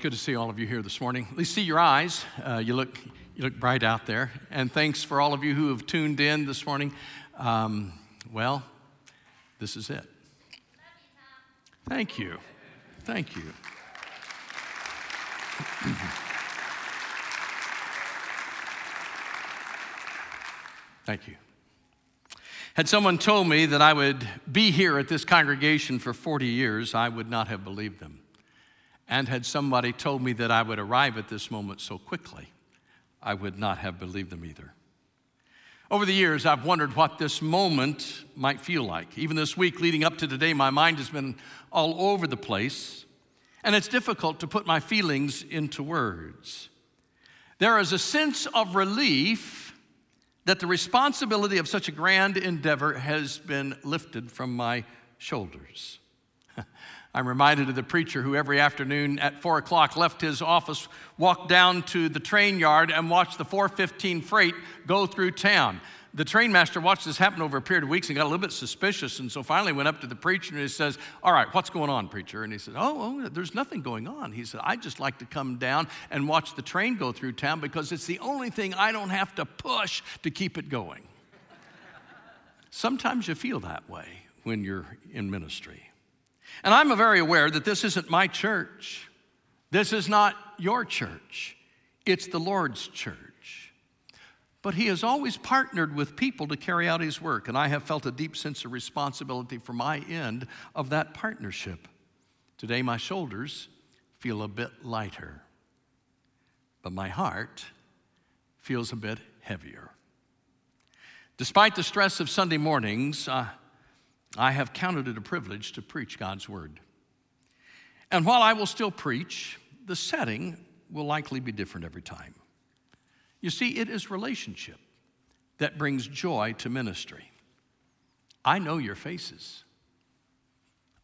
It's good to see all of you here this morning. At least see your eyes. Uh, you, look, you look bright out there. And thanks for all of you who have tuned in this morning. Um, well, this is it. Thank you. Thank you. Thank you. Had someone told me that I would be here at this congregation for 40 years, I would not have believed them. And had somebody told me that I would arrive at this moment so quickly, I would not have believed them either. Over the years, I've wondered what this moment might feel like. Even this week leading up to today, my mind has been all over the place, and it's difficult to put my feelings into words. There is a sense of relief that the responsibility of such a grand endeavor has been lifted from my shoulders. I'm reminded of the preacher who every afternoon at four o'clock left his office, walked down to the train yard, and watched the 415 freight go through town the train master watched this happen over a period of weeks and got a little bit suspicious. And so finally went up to the preacher and he says, All right, what's going on, preacher? And he said, oh, oh, there's nothing going on. He said, I just like to come down and watch the train go through town because it's the only thing I don't have to push to keep it going. Sometimes you feel that way when you're in ministry. And I'm very aware that this isn't my church. This is not your church. It's the Lord's church. But he has always partnered with people to carry out his work, and I have felt a deep sense of responsibility for my end of that partnership. Today, my shoulders feel a bit lighter, but my heart feels a bit heavier. Despite the stress of Sunday mornings, uh, I have counted it a privilege to preach God's word. And while I will still preach, the setting will likely be different every time. You see, it is relationship that brings joy to ministry. I know your faces.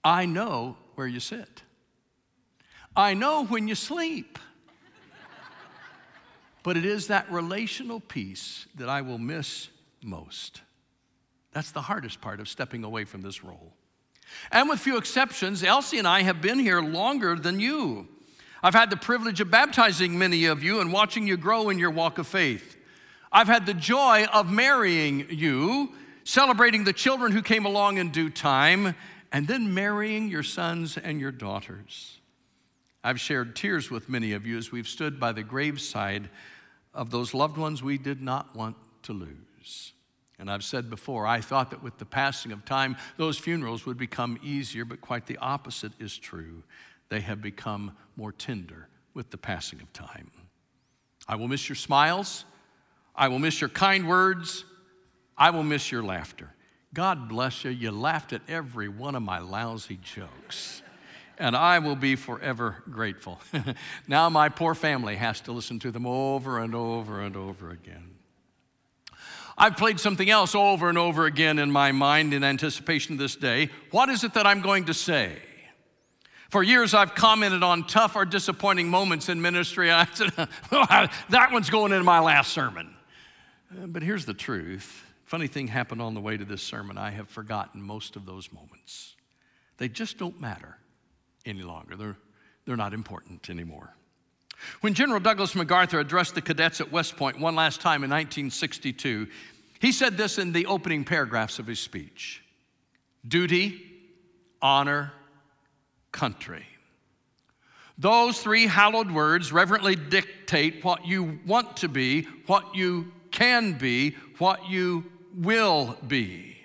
I know where you sit. I know when you sleep. but it is that relational piece that I will miss most. That's the hardest part of stepping away from this role. And with few exceptions, Elsie and I have been here longer than you. I've had the privilege of baptizing many of you and watching you grow in your walk of faith. I've had the joy of marrying you, celebrating the children who came along in due time, and then marrying your sons and your daughters. I've shared tears with many of you as we've stood by the graveside of those loved ones we did not want to lose. And I've said before, I thought that with the passing of time, those funerals would become easier, but quite the opposite is true they have become more tender with the passing of time. I will miss your smiles. I will miss your kind words. I will miss your laughter. God bless you. You laughed at every one of my lousy jokes. And I will be forever grateful. now my poor family has to listen to them over and over and over again. I've played something else over and over again in my mind in anticipation of this day. What is it that I'm going to say? For years, I've commented on tough or disappointing moments in ministry. I said, that one's going into my last sermon. Uh, but here's the truth. Funny thing happened on the way to this sermon. I have forgotten most of those moments. They just don't matter any longer. They're, they're not important anymore. When General Douglas MacArthur addressed the cadets at West Point one last time in 1962, he said this in the opening paragraphs of his speech Duty, honor, country. Those three hallowed words reverently dictate what you want to be, what you can be, what you will be.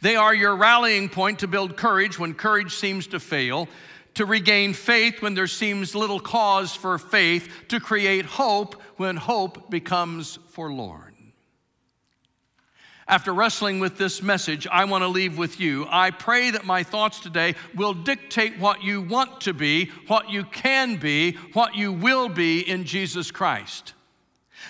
They are your rallying point to build courage when courage seems to fail, to regain faith when there seems little cause for faith, to create hope when hope becomes forlorn. After wrestling with this message, I want to leave with you. I pray that my thoughts today will dictate what you want to be, what you can be, what you will be in Jesus Christ.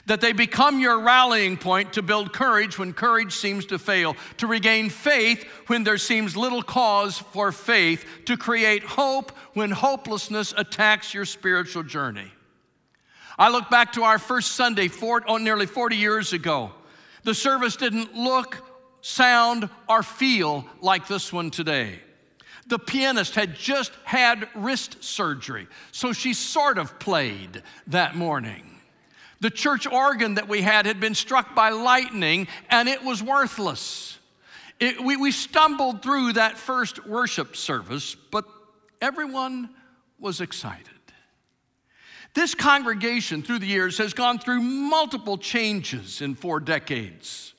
That they become your rallying point to build courage when courage seems to fail, to regain faith when there seems little cause for faith, to create hope when hopelessness attacks your spiritual journey. I look back to our first Sunday, four, oh, nearly 40 years ago. The service didn't look, sound, or feel like this one today. The pianist had just had wrist surgery, so she sort of played that morning. The church organ that we had had been struck by lightning and it was worthless. It, we, we stumbled through that first worship service, but everyone was excited. This congregation through the years has gone through multiple changes in four decades.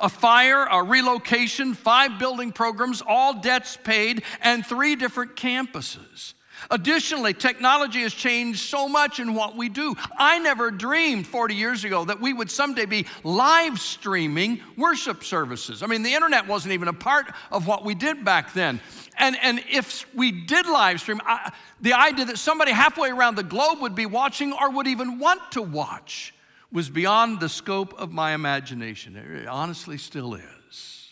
A fire, a relocation, five building programs, all debts paid, and three different campuses. Additionally, technology has changed so much in what we do. I never dreamed 40 years ago that we would someday be live streaming worship services. I mean, the internet wasn't even a part of what we did back then. And, and if we did live stream, I, the idea that somebody halfway around the globe would be watching or would even want to watch was beyond the scope of my imagination. It honestly still is.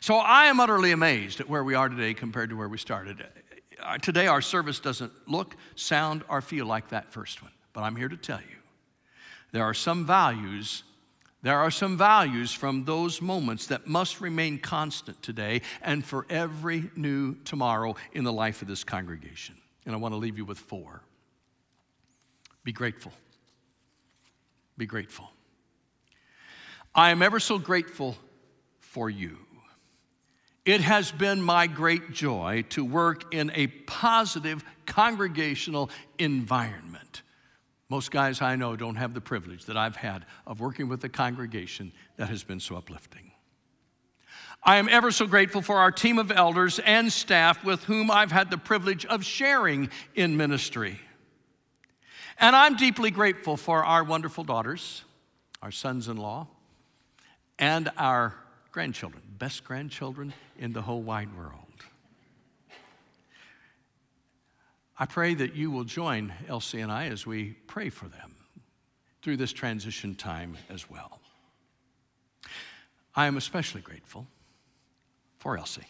So I am utterly amazed at where we are today compared to where we started. Today, our service doesn't look, sound, or feel like that first one. But I'm here to tell you there are some values. There are some values from those moments that must remain constant today and for every new tomorrow in the life of this congregation. And I want to leave you with four. Be grateful. Be grateful. I am ever so grateful for you. It has been my great joy to work in a positive congregational environment. Most guys I know don't have the privilege that I've had of working with a congregation that has been so uplifting. I am ever so grateful for our team of elders and staff with whom I've had the privilege of sharing in ministry. And I'm deeply grateful for our wonderful daughters, our sons in law, and our grandchildren, best grandchildren in the whole wide world. I pray that you will join Elsie and I as we pray for them through this transition time as well. I am especially grateful for Elsie.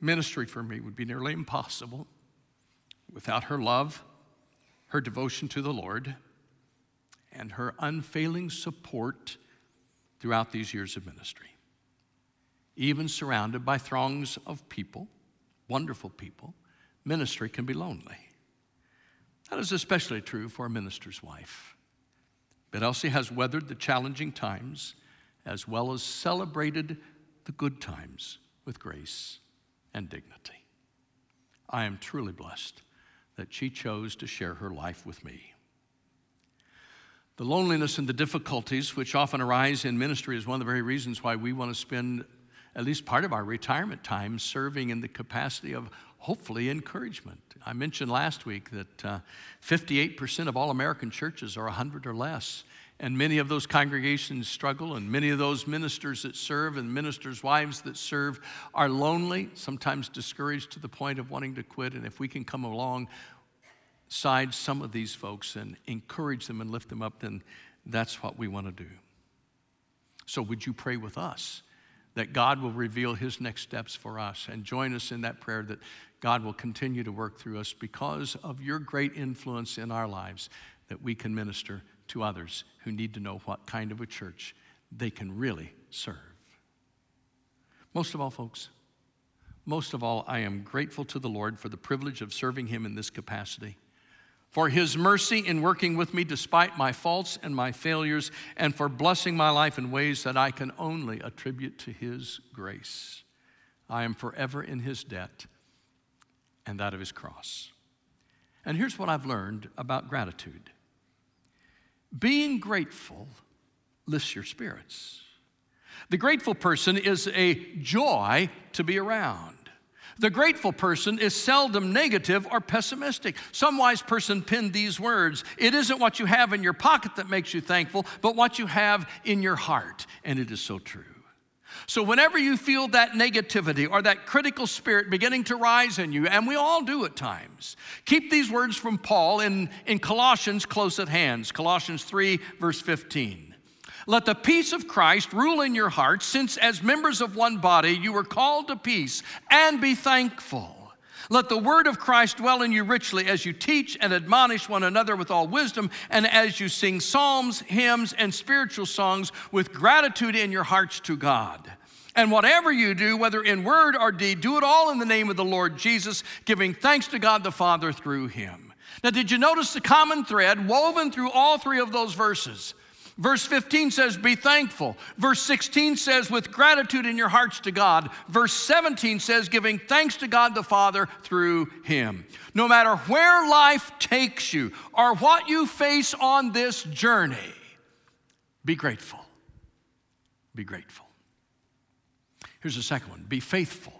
Ministry for me would be nearly impossible without her love, her devotion to the Lord, and her unfailing support throughout these years of ministry. Even surrounded by throngs of people, wonderful people, ministry can be lonely. That is especially true for a minister's wife. But Elsie has weathered the challenging times as well as celebrated the good times with grace and dignity. I am truly blessed that she chose to share her life with me. The loneliness and the difficulties which often arise in ministry is one of the very reasons why we want to spend at least part of our retirement time serving in the capacity of hopefully encouragement. I mentioned last week that uh, 58% of all American churches are 100 or less. And many of those congregations struggle, and many of those ministers that serve and ministers' wives that serve are lonely, sometimes discouraged to the point of wanting to quit. And if we can come along side some of these folks and encourage them and lift them up, then that's what we want to do. So, would you pray with us that God will reveal His next steps for us and join us in that prayer that God will continue to work through us because of your great influence in our lives, that we can minister to others who need to know what kind of a church they can really serve. Most of all, folks, most of all, I am grateful to the Lord for the privilege of serving Him in this capacity for his mercy in working with me despite my faults and my failures, and for blessing my life in ways that I can only attribute to his grace. I am forever in his debt and that of his cross. And here's what I've learned about gratitude being grateful lifts your spirits. The grateful person is a joy to be around. The grateful person is seldom negative or pessimistic. Some wise person penned these words It isn't what you have in your pocket that makes you thankful, but what you have in your heart. And it is so true. So, whenever you feel that negativity or that critical spirit beginning to rise in you, and we all do at times, keep these words from Paul in, in Colossians close at hands. Colossians 3, verse 15. Let the peace of Christ rule in your hearts, since as members of one body you were called to peace, and be thankful. Let the word of Christ dwell in you richly as you teach and admonish one another with all wisdom, and as you sing psalms, hymns, and spiritual songs with gratitude in your hearts to God. And whatever you do, whether in word or deed, do it all in the name of the Lord Jesus, giving thanks to God the Father through him. Now, did you notice the common thread woven through all three of those verses? Verse 15 says, Be thankful. Verse 16 says, With gratitude in your hearts to God. Verse 17 says, Giving thanks to God the Father through Him. No matter where life takes you or what you face on this journey, be grateful. Be grateful. Here's the second one be faithful.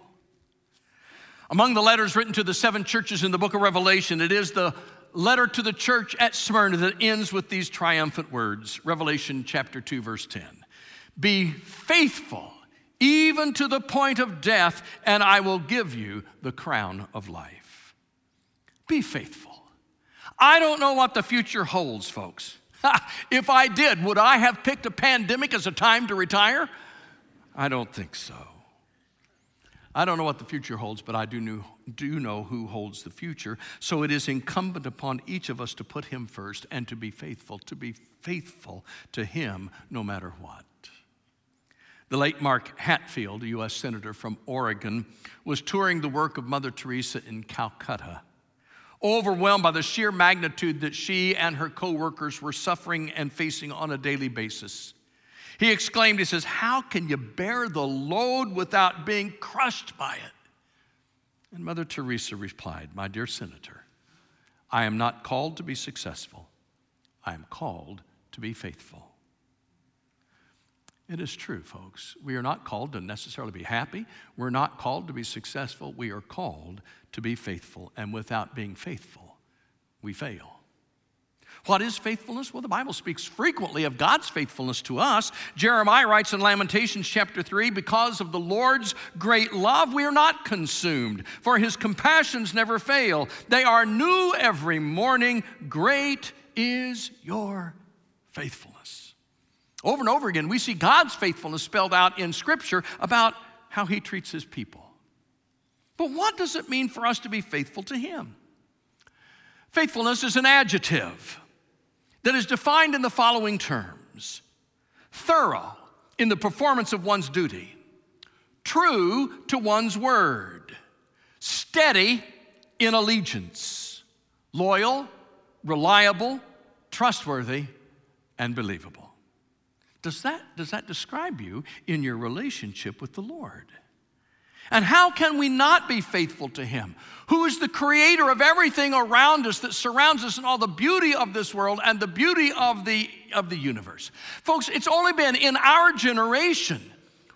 Among the letters written to the seven churches in the book of Revelation, it is the letter to the church at Smyrna that ends with these triumphant words Revelation chapter 2, verse 10. Be faithful even to the point of death, and I will give you the crown of life. Be faithful. I don't know what the future holds, folks. if I did, would I have picked a pandemic as a time to retire? I don't think so. I don't know what the future holds, but I do know, do know who holds the future. So it is incumbent upon each of us to put him first and to be faithful, to be faithful to him no matter what. The late Mark Hatfield, a U.S. Senator from Oregon, was touring the work of Mother Teresa in Calcutta. Overwhelmed by the sheer magnitude that she and her co workers were suffering and facing on a daily basis. He exclaimed, He says, How can you bear the load without being crushed by it? And Mother Teresa replied, My dear Senator, I am not called to be successful, I am called to be faithful. It is true, folks. We are not called to necessarily be happy. We're not called to be successful. We are called to be faithful. And without being faithful, we fail. What is faithfulness? Well, the Bible speaks frequently of God's faithfulness to us. Jeremiah writes in Lamentations chapter 3 Because of the Lord's great love, we are not consumed, for his compassions never fail. They are new every morning. Great is your faithfulness. Over and over again, we see God's faithfulness spelled out in Scripture about how he treats his people. But what does it mean for us to be faithful to him? Faithfulness is an adjective that is defined in the following terms thorough in the performance of one's duty, true to one's word, steady in allegiance, loyal, reliable, trustworthy, and believable. Does that, does that describe you in your relationship with the Lord? And how can we not be faithful to Him, who is the creator of everything around us that surrounds us and all the beauty of this world and the beauty of the, of the universe? Folks, it's only been in our generation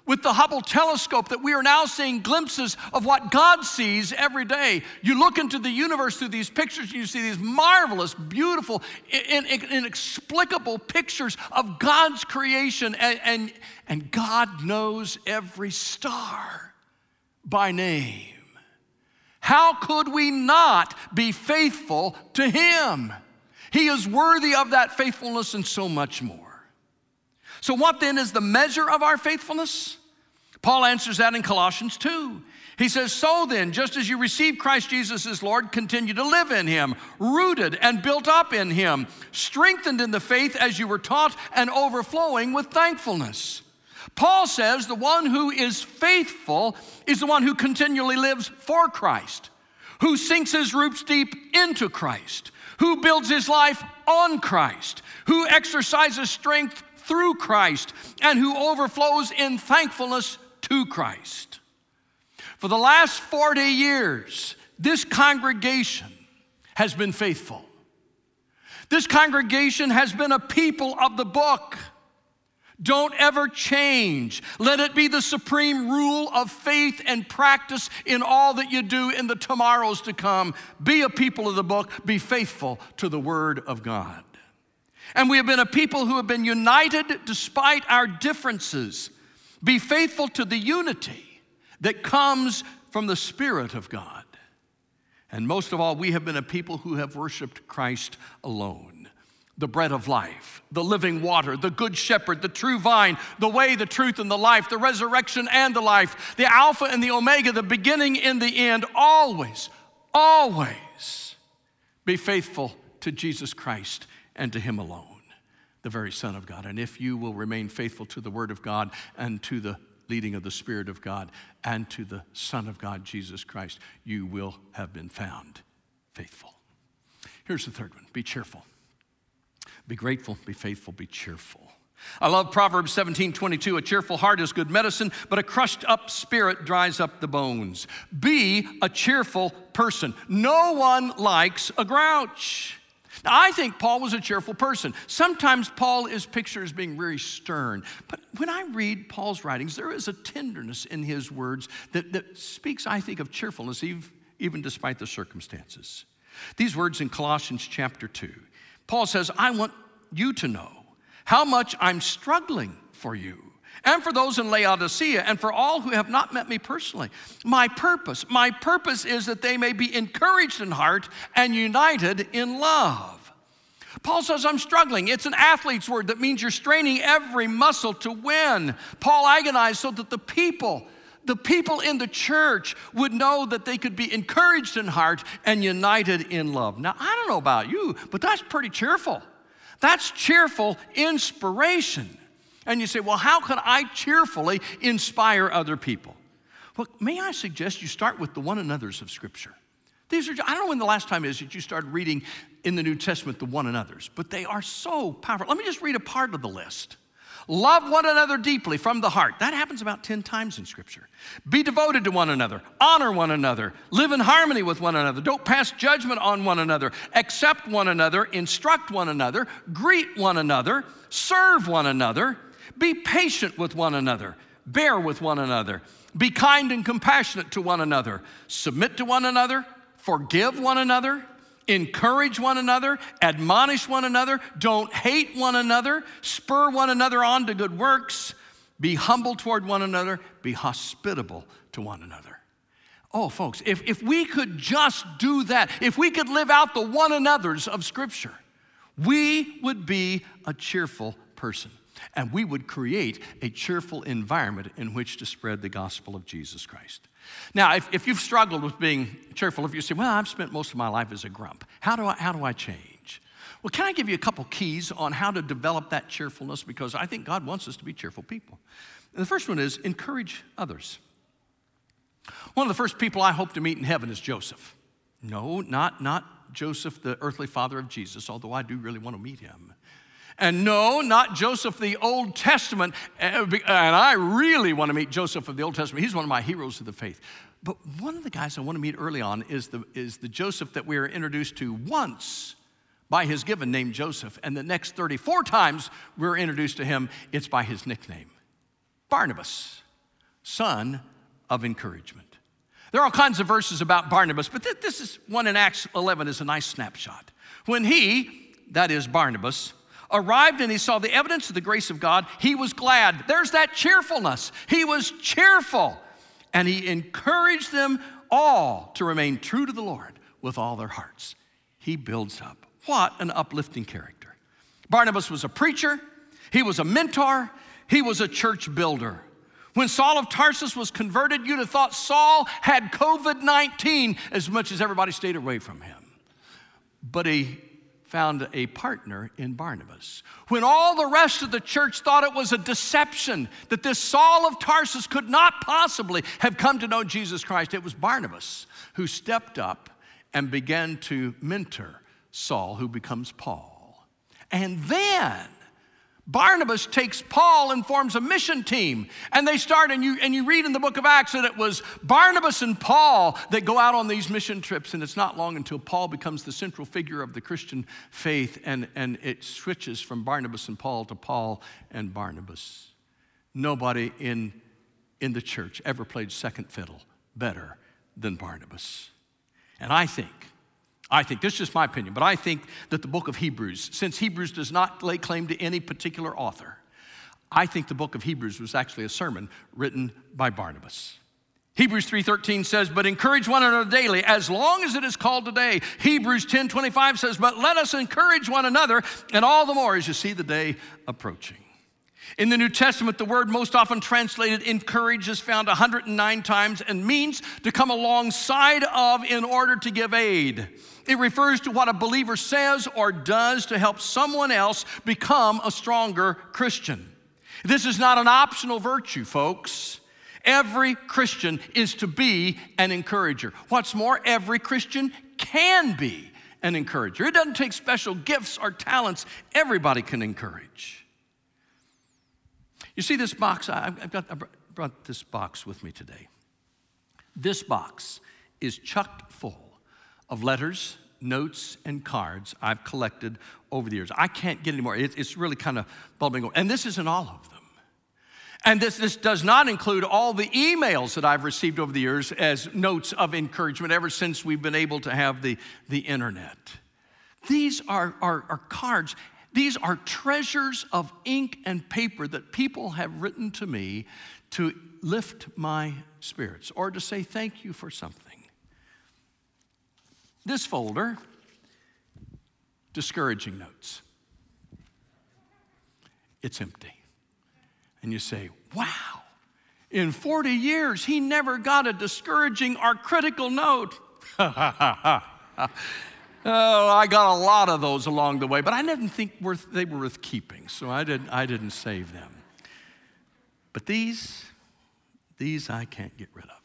with the Hubble telescope that we are now seeing glimpses of what God sees every day. You look into the universe through these pictures you see these marvelous, beautiful, inexplicable pictures of God's creation, and, and, and God knows every star by name. How could we not be faithful to Him? He is worthy of that faithfulness and so much more. So, what then is the measure of our faithfulness? Paul answers that in Colossians 2. He says, So then, just as you receive Christ Jesus as Lord, continue to live in Him, rooted and built up in Him, strengthened in the faith as you were taught, and overflowing with thankfulness. Paul says the one who is faithful is the one who continually lives for Christ, who sinks his roots deep into Christ, who builds his life on Christ, who exercises strength through Christ, and who overflows in thankfulness to Christ. For the last 40 years, this congregation has been faithful. This congregation has been a people of the book. Don't ever change. Let it be the supreme rule of faith and practice in all that you do in the tomorrows to come. Be a people of the book, be faithful to the word of God. And we have been a people who have been united despite our differences. Be faithful to the unity that comes from the Spirit of God. And most of all, we have been a people who have worshiped Christ alone the bread of life, the living water, the good shepherd, the true vine, the way, the truth, and the life, the resurrection and the life, the Alpha and the Omega, the beginning and the end, always, always be faithful to Jesus Christ and to Him alone, the very Son of God. And if you will remain faithful to the Word of God and to the leading of the Spirit of God and to the Son of God, Jesus Christ, you will have been found faithful. Here's the third one be cheerful. Be grateful, be faithful, be cheerful. I love Proverbs 17 22. A cheerful heart is good medicine, but a crushed up spirit dries up the bones. Be a cheerful person. No one likes a grouch. Now, I think Paul was a cheerful person. Sometimes Paul is pictured as being very stern. But when I read Paul's writings, there is a tenderness in his words that, that speaks, I think, of cheerfulness, even despite the circumstances. These words in Colossians chapter 2, Paul says, I want you to know how much I'm struggling for you and for those in Laodicea and for all who have not met me personally. My purpose, my purpose is that they may be encouraged in heart and united in love. Paul says, I'm struggling. It's an athlete's word that means you're straining every muscle to win. Paul agonized so that the people, the people in the church would know that they could be encouraged in heart and united in love. Now, I don't know about you, but that's pretty cheerful. That's cheerful inspiration. And you say, well, how can I cheerfully inspire other people? Well, may I suggest you start with the one another's of Scripture? These are, I don't know when the last time is that you started reading in the New Testament the one another's, but they are so powerful. Let me just read a part of the list. Love one another deeply from the heart. That happens about 10 times in Scripture. Be devoted to one another. Honor one another. Live in harmony with one another. Don't pass judgment on one another. Accept one another. Instruct one another. Greet one another. Serve one another. Be patient with one another. Bear with one another. Be kind and compassionate to one another. Submit to one another. Forgive one another encourage one another, admonish one another, don't hate one another, spur one another on to good works, be humble toward one another, be hospitable to one another. Oh, folks, if, if we could just do that, if we could live out the one another's of Scripture, we would be a cheerful person and we would create a cheerful environment in which to spread the gospel of Jesus Christ. Now, if, if you've struggled with being cheerful, if you say, Well, I've spent most of my life as a grump, how do I, how do I change? Well, can I give you a couple keys on how to develop that cheerfulness? Because I think God wants us to be cheerful people. And the first one is encourage others. One of the first people I hope to meet in heaven is Joseph. No, not, not Joseph, the earthly father of Jesus, although I do really want to meet him. And no, not Joseph the Old Testament. Eh, and I really want to meet Joseph of the Old Testament. He's one of my heroes of the faith. But one of the guys I want to meet early on is the, is the Joseph that we are introduced to once by his given name, Joseph. And the next 34 times we're introduced to him, it's by his nickname Barnabas, son of encouragement. There are all kinds of verses about Barnabas, but this is one in Acts 11 is a nice snapshot. When he, that is Barnabas, arrived and he saw the evidence of the grace of God, he was glad. There's that cheerfulness. He was cheerful. And he encouraged them all to remain true to the Lord with all their hearts. He builds up. What an uplifting character. Barnabas was a preacher, he was a mentor, he was a church builder. When Saul of Tarsus was converted, you'd have thought Saul had COVID 19 as much as everybody stayed away from him. But he found a partner in Barnabas. When all the rest of the church thought it was a deception, that this Saul of Tarsus could not possibly have come to know Jesus Christ, it was Barnabas who stepped up and began to mentor Saul, who becomes Paul. And then Barnabas takes Paul and forms a mission team. And they start, and you, and you read in the book of Acts that it was Barnabas and Paul that go out on these mission trips. And it's not long until Paul becomes the central figure of the Christian faith, and, and it switches from Barnabas and Paul to Paul and Barnabas. Nobody in, in the church ever played second fiddle better than Barnabas. And I think I think, this is just my opinion, but I think that the book of Hebrews, since Hebrews does not lay claim to any particular author, I think the book of Hebrews was actually a sermon written by Barnabas. Hebrews 3:13 says, "But encourage one another daily, as long as it is called today." Hebrews 10:25 says, "But let us encourage one another, and all the more as you see the day approaching." In the New Testament, the word most often translated encourage is found 109 times and means to come alongside of in order to give aid. It refers to what a believer says or does to help someone else become a stronger Christian. This is not an optional virtue, folks. Every Christian is to be an encourager. What's more, every Christian can be an encourager. It doesn't take special gifts or talents, everybody can encourage. You see this box? I've got, I brought this box with me today. This box is chucked full of letters, notes, and cards I've collected over the years. I can't get any more. It's really kind of bubbling over. And this isn't all of them. And this, this does not include all the emails that I've received over the years as notes of encouragement ever since we've been able to have the, the internet. These are, are, are cards. These are treasures of ink and paper that people have written to me to lift my spirits or to say thank you for something. This folder, discouraging notes. It's empty and you say, wow, in 40 years, he never got a discouraging or critical note. oh, I got a lot of those along the way, but I didn't think worth, they were worth keeping, so I didn't, I didn't save them. But these, these I can't get rid of.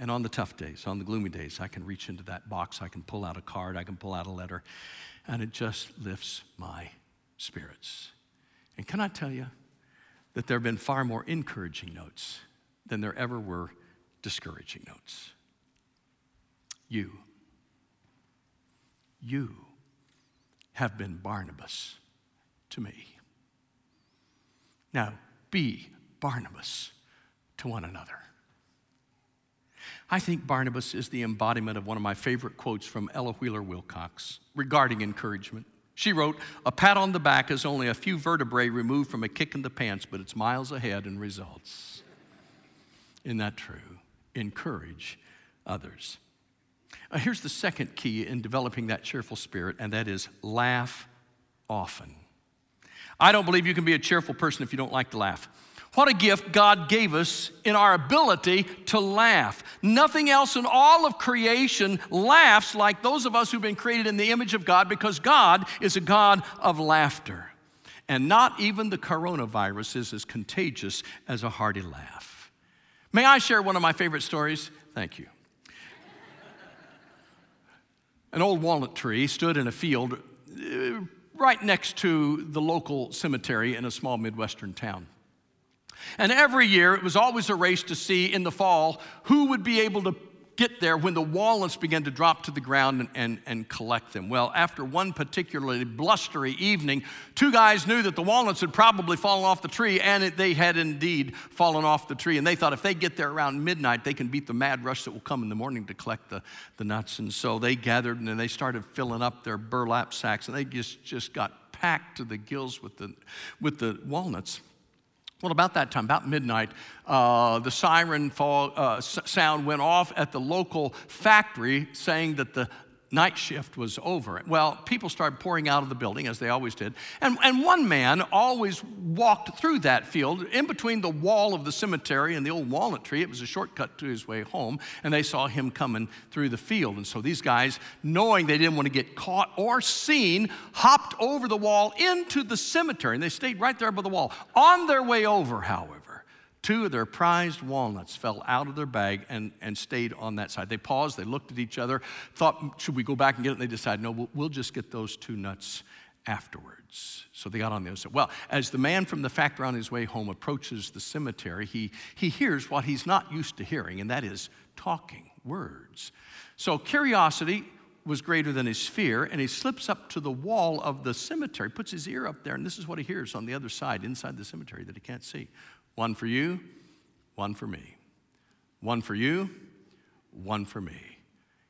And on the tough days, on the gloomy days, I can reach into that box, I can pull out a card, I can pull out a letter, and it just lifts my spirits. And can I tell you, that there have been far more encouraging notes than there ever were discouraging notes. You, you have been Barnabas to me. Now, be Barnabas to one another. I think Barnabas is the embodiment of one of my favorite quotes from Ella Wheeler Wilcox regarding encouragement. She wrote, A pat on the back is only a few vertebrae removed from a kick in the pants, but it's miles ahead in results. Isn't that true? Encourage others. Now, here's the second key in developing that cheerful spirit, and that is laugh often. I don't believe you can be a cheerful person if you don't like to laugh. What a gift God gave us in our ability to laugh. Nothing else in all of creation laughs like those of us who've been created in the image of God because God is a God of laughter. And not even the coronavirus is as contagious as a hearty laugh. May I share one of my favorite stories? Thank you. An old walnut tree stood in a field uh, right next to the local cemetery in a small Midwestern town. And every year, it was always a race to see in the fall who would be able to get there when the walnuts began to drop to the ground and, and, and, collect them. Well, after one particularly blustery evening, two guys knew that the walnuts had probably fallen off the tree, and it, they had indeed fallen off the tree. And they thought if they get there around midnight, they can beat the mad rush that will come in the morning to collect the, the nuts. And so they gathered and they started filling up their burlap sacks, and they just, just got packed to the gills with the, with the walnuts. Well, about that time, about midnight, uh, the siren fall, uh, sound went off at the local factory saying that the night shift was over. Well, people started pouring out of the building, as they always did. And, and one man always walked through that field in between the wall of the cemetery and the old walnut tree. It was a shortcut to his way home, and they saw him coming through the field. And so these guys, knowing they didn't want to get caught or seen, hopped over the wall into the cemetery, and they stayed right there by the wall. On their way over, however, Two of their prized walnuts fell out of their bag and, and stayed on that side. They paused, they looked at each other, thought, should we go back and get it? And they decided, no, we'll, we'll just get those two nuts afterwards. So they got on the other side. Well, as the man from the factory on his way home approaches the cemetery, he, he hears what he's not used to hearing, and that is talking, words. So curiosity was greater than his fear, and he slips up to the wall of the cemetery, puts his ear up there, and this is what he hears on the other side, inside the cemetery, that he can't see. One for you, one for me. One for you, one for me.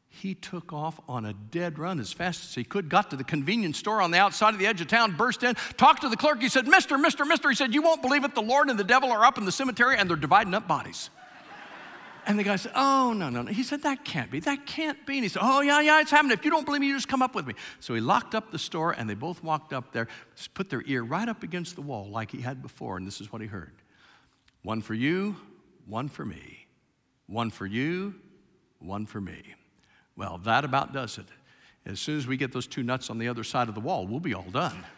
He took off on a dead run as fast as he could, got to the convenience store on the outside of the edge of town, burst in, talked to the clerk. He said, Mister, Mister, Mister. He said, You won't believe it. The Lord and the devil are up in the cemetery and they're dividing up bodies. And the guy said, Oh, no, no, no. He said, That can't be. That can't be. And he said, Oh, yeah, yeah, it's happening. If you don't believe me, you just come up with me. So he locked up the store and they both walked up there, put their ear right up against the wall like he had before. And this is what he heard one for you, one for me. One for you, one for me. Well, that about does it. As soon as we get those two nuts on the other side of the wall, we'll be all done.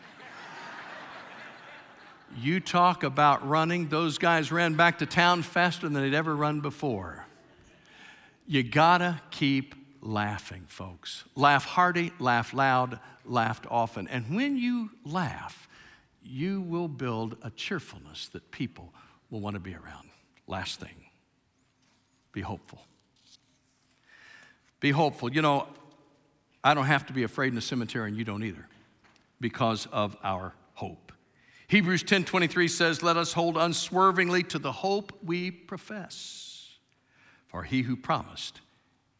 You talk about running, those guys ran back to town faster than they'd ever run before. You gotta keep laughing, folks. Laugh hearty, laugh loud, laughed often. And when you laugh, you will build a cheerfulness that people will want to be around. Last thing be hopeful. Be hopeful. You know, I don't have to be afraid in the cemetery, and you don't either, because of our hope. Hebrews 10 23 says, Let us hold unswervingly to the hope we profess, for he who promised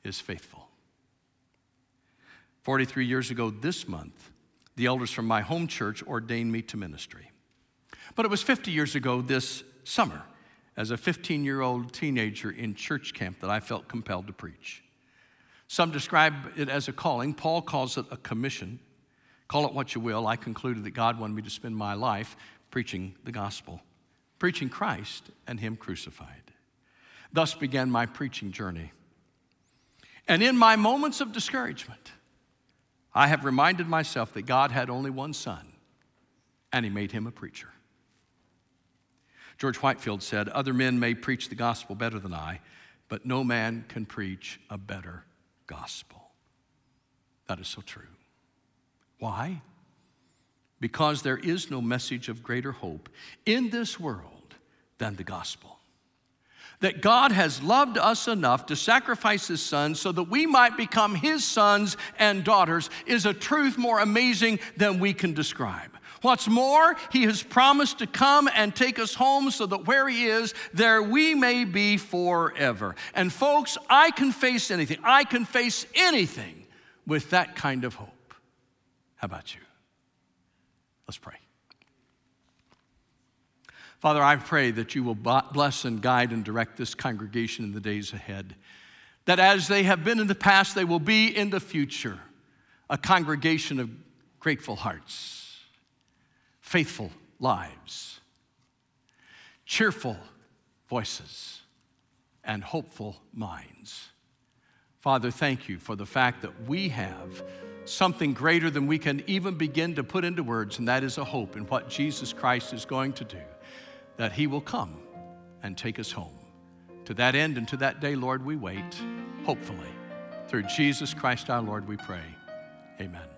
is faithful. 43 years ago this month, the elders from my home church ordained me to ministry. But it was 50 years ago this summer, as a 15 year old teenager in church camp, that I felt compelled to preach. Some describe it as a calling. Paul calls it a commission. Call it what you will. I concluded that God wanted me to spend my life preaching the gospel, preaching Christ and Him crucified. Thus began my preaching journey. And in my moments of discouragement, I have reminded myself that God had only one son, and He made him a preacher. George Whitefield said, Other men may preach the gospel better than I, but no man can preach a better gospel. That is so true. Why? Because there is no message of greater hope in this world than the gospel that God has loved us enough to sacrifice his son so that we might become his sons and daughters is a truth more amazing than we can describe. What's more, he has promised to come and take us home so that where he is, there we may be forever. And folks, I can face anything. I can face anything with that kind of hope. How about you? Let's pray. Father, I pray that you will bless and guide and direct this congregation in the days ahead. That as they have been in the past, they will be in the future a congregation of grateful hearts, faithful lives, cheerful voices, and hopeful minds. Father, thank you for the fact that we have something greater than we can even begin to put into words, and that is a hope in what Jesus Christ is going to do that He will come and take us home. To that end and to that day, Lord, we wait, hopefully. Through Jesus Christ our Lord, we pray. Amen.